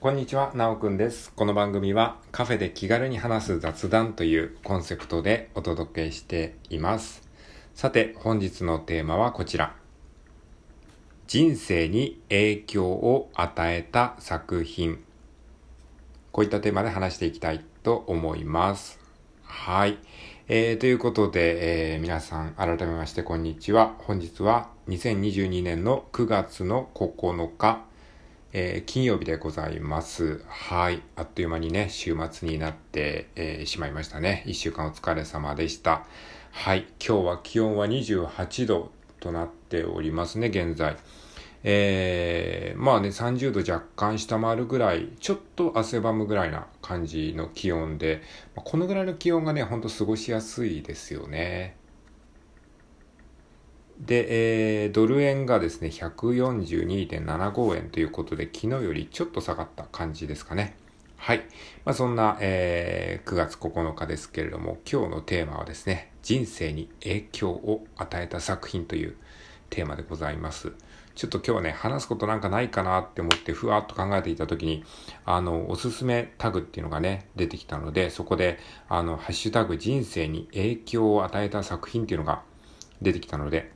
こんにちは、なおくんです。この番組はカフェで気軽に話す雑談というコンセプトでお届けしています。さて、本日のテーマはこちら。人生に影響を与えた作品。こういったテーマで話していきたいと思います。はい。えー、ということで、えー皆さん改めましてこんにちは。本日は2022年の9月の9日、えー金曜日でございます。はい。あっという間にね、週末になって、えーしまいましたね。一週間お疲れ様でした。はい。今日は気温は28度となっておりますね、現在。えーまあね、30度若干下回るぐらい、ちょっと汗ばむぐらいな感じの気温で、まこのぐらいの気温がね、ほんと過ごしやすいですよね。で、えードル円がですね、142.75円ということで、昨日よりちょっと下がった感じですかね。はい。まあ、そんな、えー9月9日ですけれども、今日のテーマはですね、人生に影響を与えた作品というテーマでございます。ちょっと今日ね、話すことなんかないかなって思って、ふわっと考えていたときに、あの、おすすめタグっていうのがね、出てきたので、そこで、あの、ハッシュタグ人生に影響を与えた作品っていうのが出てきたので、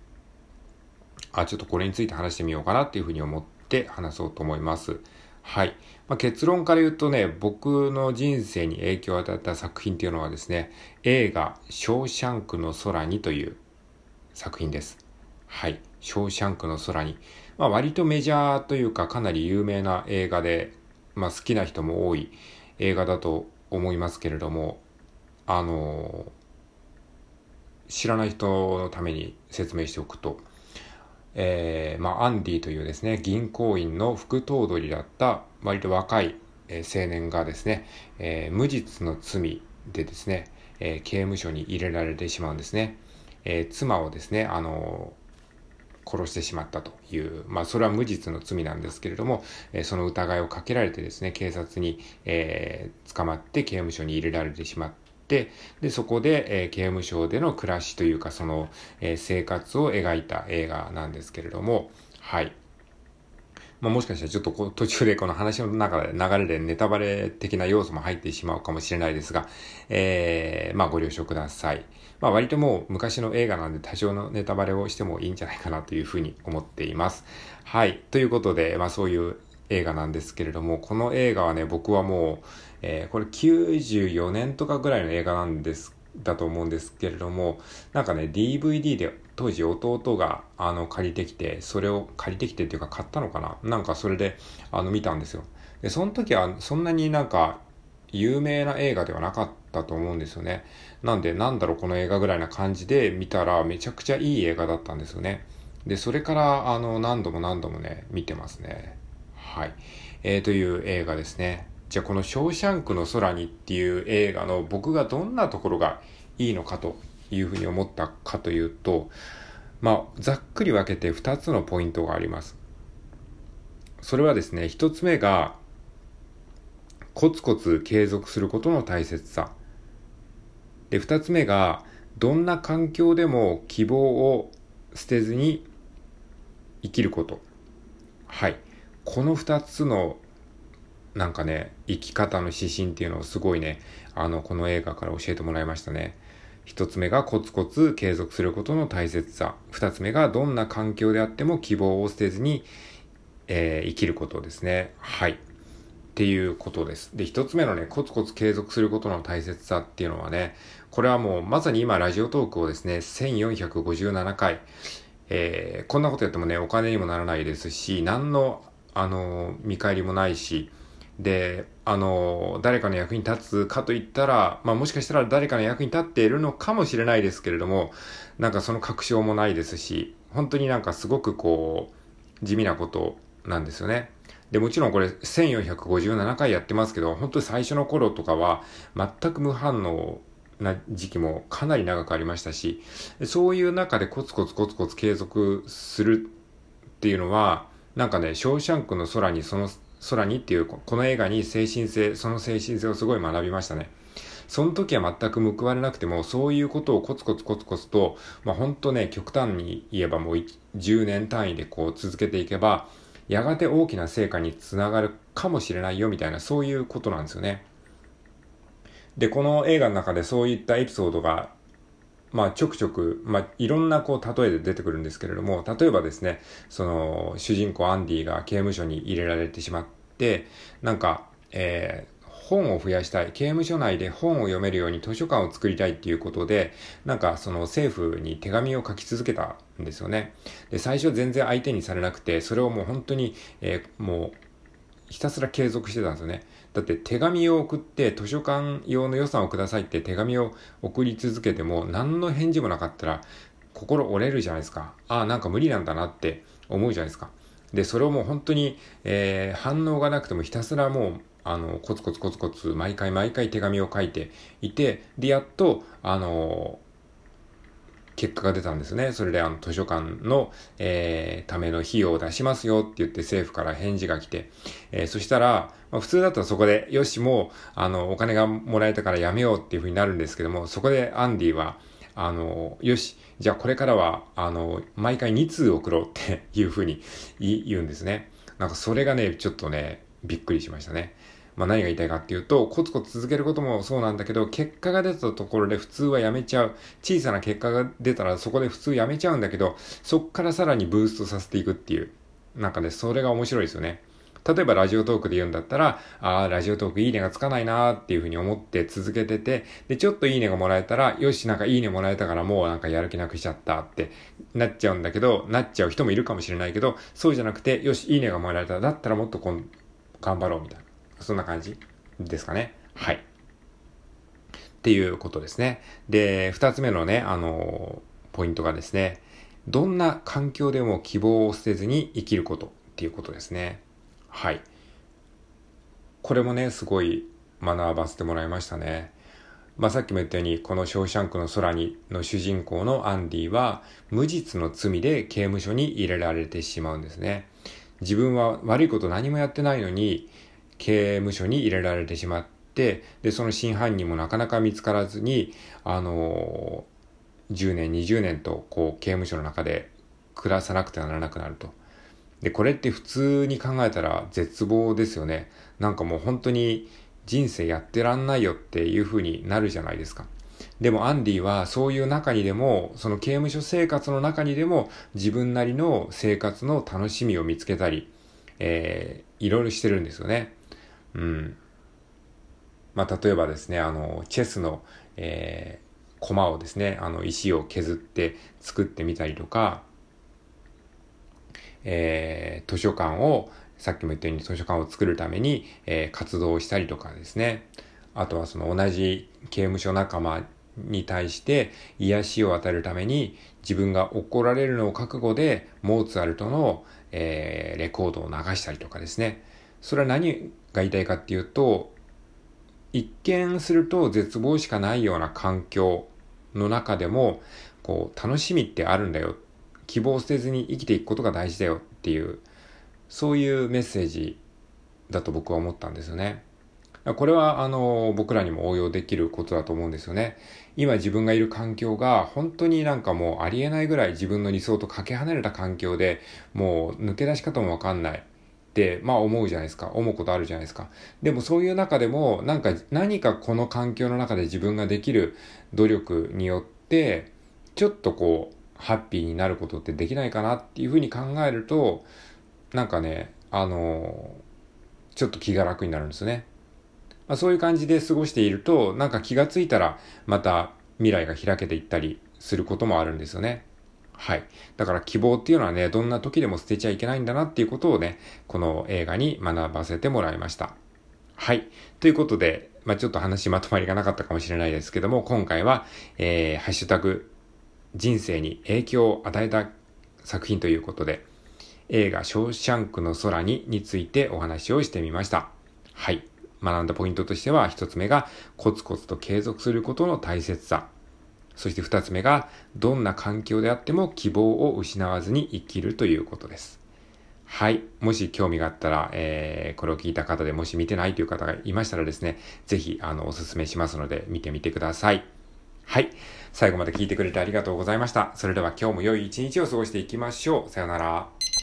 あ、ちょっとこれについて話してみようかなっていうふうに思って話そうと思います。はい。まあ、結論から言うとね、僕の人生に影響を与えた作品っていうのはですね、映画、ショーシャンクの空にという作品です。はい。ショーシャンクの空に。まあ、割とメジャーというかかなり有名な映画で、まあ、好きな人も多い映画だと思いますけれども、あの知らない人のために説明しておくと、えーまあ、アンディというですね、銀行員の副頭取だった割と若い、青年がですね、えー無実の罪でですね、え刑務所に入れられてしまうんですね。え妻をですね、あの殺してしまったという、まあ、それは無実の罪なんですけれども、えその疑いをかけられてですね、警察に、え捕まって刑務所に入れられてしまって、で、そこで、えー刑務所での暮らしというか、その、えー生活を描いた映画なんですけれども、はい。まあ、もしかしたらちょっとこ途中でこの話の中で流れでネタバレ的な要素も入ってしまうかもしれないですが、えー、まあご了承ください。まあ割ともう昔の映画なんで多少のネタバレをしてもいいんじゃないかなというふうに思っています。はい。ということで、まあそういう映画なんですけれども、この映画はね、僕はもう、えーこれ94年とかぐらいの映画なんですだと思うんですけれども、なんかね、DVD で当時弟があの借りてきて、それを借りてきてっていうか買ったのかな？なんかそれであの見たんですよ。で、その時はそんなになんか有名な映画ではなかったと思うんですよね。なんで、なんだろうこの映画ぐらいな感じで見たらめちゃくちゃいい映画だったんですよね。で、それからあの何度も何度もね、見てますね。はい。えー、という映画ですね。じゃあこのショーシャンクの空にっていう映画の僕がどんなところがいいのかというふうに思ったかというと、まあ、ざっくり分けて2つのポイントがあります。それはですね、1つ目が、コツコツ継続することの大切さ。で、2つ目が、どんな環境でも希望を捨てずに生きること。はい。この2つのなんかね、生き方の指針っていうのをすごいね、あの、この映画から教えてもらいましたね。一つ目がコツコツ継続することの大切さ。二つ目がどんな環境であっても希望を捨てずに、えー生きることですね。はい。っていうことです。で、一つ目のね、コツコツ継続することの大切さっていうのはね、これはもうまさに今ラジオトークをですね、1457回、えーこんなことやってもね、お金にもならないですし、何の、あの見返りもないし、で、あの、誰かの役に立つかといったら、まあもしかしたら誰かの役に立っているのかもしれないですけれども、なんかその確証もないですし、本当になんかすごくこう、地味なことなんですよね。で、もちろんこれ1457回やってますけど、本当に最初の頃とかは全く無反応な時期もかなり長くありましたし、そういう中でコツコツコツコツ継続するっていうのは、なんかね、ショーシャンクの空にその空にっていう、この映画に精神性、その精神性をすごい学びましたね。その時は全く報われなくても、そういうことをコツコツコツコツと、まあ本当ね、極端に言えばもう10年単位でこう続けていけば、やがて大きな成果につながるかもしれないよみたいな、そういうことなんですよね。で、この映画の中でそういったエピソードが、まあ、ちょくちょく、まあ、いろんなこう、例えで出てくるんですけれども、例えばですね、その、主人公アンディが刑務所に入れられてしまって、なんか、えー、本を増やしたい。刑務所内で本を読めるように図書館を作りたいっていうことで、なんかその政府に手紙を書き続けたんですよね。で、最初全然相手にされなくて、それをもう本当に、えー、もう、ひたすら継続してたんですよね。だって手紙を送って図書館用の予算をくださいって手紙を送り続けても何の返事もなかったら心折れるじゃないですか。ああ、なんか無理なんだなって思うじゃないですか。で、それをもう本当に、えー、反応がなくてもひたすらもう、あの、コツコツコツコツ毎回毎回手紙を書いていて、で、やっと、あの結果が出たんですね。それであの図書館の、えー、ための費用を出しますよって言って政府から返事が来て、えー、そしたら、まあ、普通だとそこで、よし、もう、あの、お金がもらえたからやめようっていう風になるんですけども、そこでアンディは、あの、よし、じゃあこれからは、あの、毎回2通送ろうっていう風に言うんですね。なんかそれがね、ちょっとね、びっくりしましたね。まあ、何が言いたいかっていうと、コツコツ続けることもそうなんだけど、結果が出たところで普通はやめちゃう。小さな結果が出たらそこで普通やめちゃうんだけど、そっからさらにブーストさせていくっていう。なんかね、それが面白いですよね。例えばラジオトークで言うんだったら、ああ、ラジオトークいいねがつかないなーっていうふうに思って続けてて、で、ちょっといいねがもらえたら、よし、なんかいいねもらえたからもうなんかやる気なくしちゃったってなっちゃうんだけど、なっちゃう人もいるかもしれないけど、そうじゃなくて、よし、いいねがもらえたら、だったらもっとこん頑張ろうみたいな。そんな感じですかね。はい。っていうことですね。で、二つ目のね、あの、ポイントがですね、どんな環境でも希望を捨てずに生きることっていうことですね。はい。これもね、すごい学ばせてもらいましたね。まあ、さっきも言ったように、このショーシャンクの空にの主人公のアンディは、無実の罪で刑務所に入れられてしまうんですね。自分は悪いこと何もやってないのに、刑務所に入れられてしまって、で、その真犯人もなかなか見つからずに、あの10年、20年と、こう、刑務所の中で暮らさなくてはならなくなると。で、これって普通に考えたら絶望ですよね。なんかもう本当に人生やってらんないよっていう風になるじゃないですか。でもアンディはそういう中にでも、その刑務所生活の中にでも自分なりの生活の楽しみを見つけたり、えー、いろいろしてるんですよね。うん。まあ、例えばですね、あの、チェスの、えー、駒をですね、あの、石を削って作ってみたりとか、えー、図書館を、さっきも言ったように図書館を作るために、えー、活動をしたりとかですね。あとはその同じ刑務所仲間に対して癒しを与えるために自分が怒られるのを覚悟でモーツァルトの、えー、レコードを流したりとかですね。それは何が言いたいかっていうと、一見すると絶望しかないような環境の中でも、こう、楽しみってあるんだよ。希望を捨てずに生きていくことが大事だよっていう、そういうメッセージだと僕は思ったんですよね。これは、あの、僕らにも応用できることだと思うんですよね。今自分がいる環境が本当になんかもうありえないぐらい自分の理想とかけ離れた環境でもう抜け出し方もわかんない。、まあ思うじゃないですか。思うことあるじゃないですか。でもそういう中でも、なんか何かこの環境の中で自分ができる努力によって、ちょっとこう、ハッピーになることってできないかなっていうふうに考えると、なんかね、あのちょっと気が楽になるんですね。まあ、そういう感じで過ごしていると、なんか気がついたら、また未来が開けていったりすることもあるんですよね。はい。だから希望っていうのはね、どんな時でも捨てちゃいけないんだなっていうことをね、この映画に学ばせてもらいました。はい。ということで、まあ、ちょっと話まとまりがなかったかもしれないですけども、今回は、えー、ハッシュタグ、人生に影響を与えた作品ということで、映画、ショーシャンクの空にについてお話をしてみました。はい。学んだポイントとしては、一つ目が、コツコツと継続することの大切さ。そして二つ目が、どんな環境であっても希望を失わずに生きるということです。はい。もし興味があったら、えー、これを聞いた方でもし見てないという方がいましたらですね、ぜひ、あの、おすすめしますので、見てみてください。はい。最後まで聞いてくれてありがとうございました。それでは今日も良い一日を過ごしていきましょう。さよなら。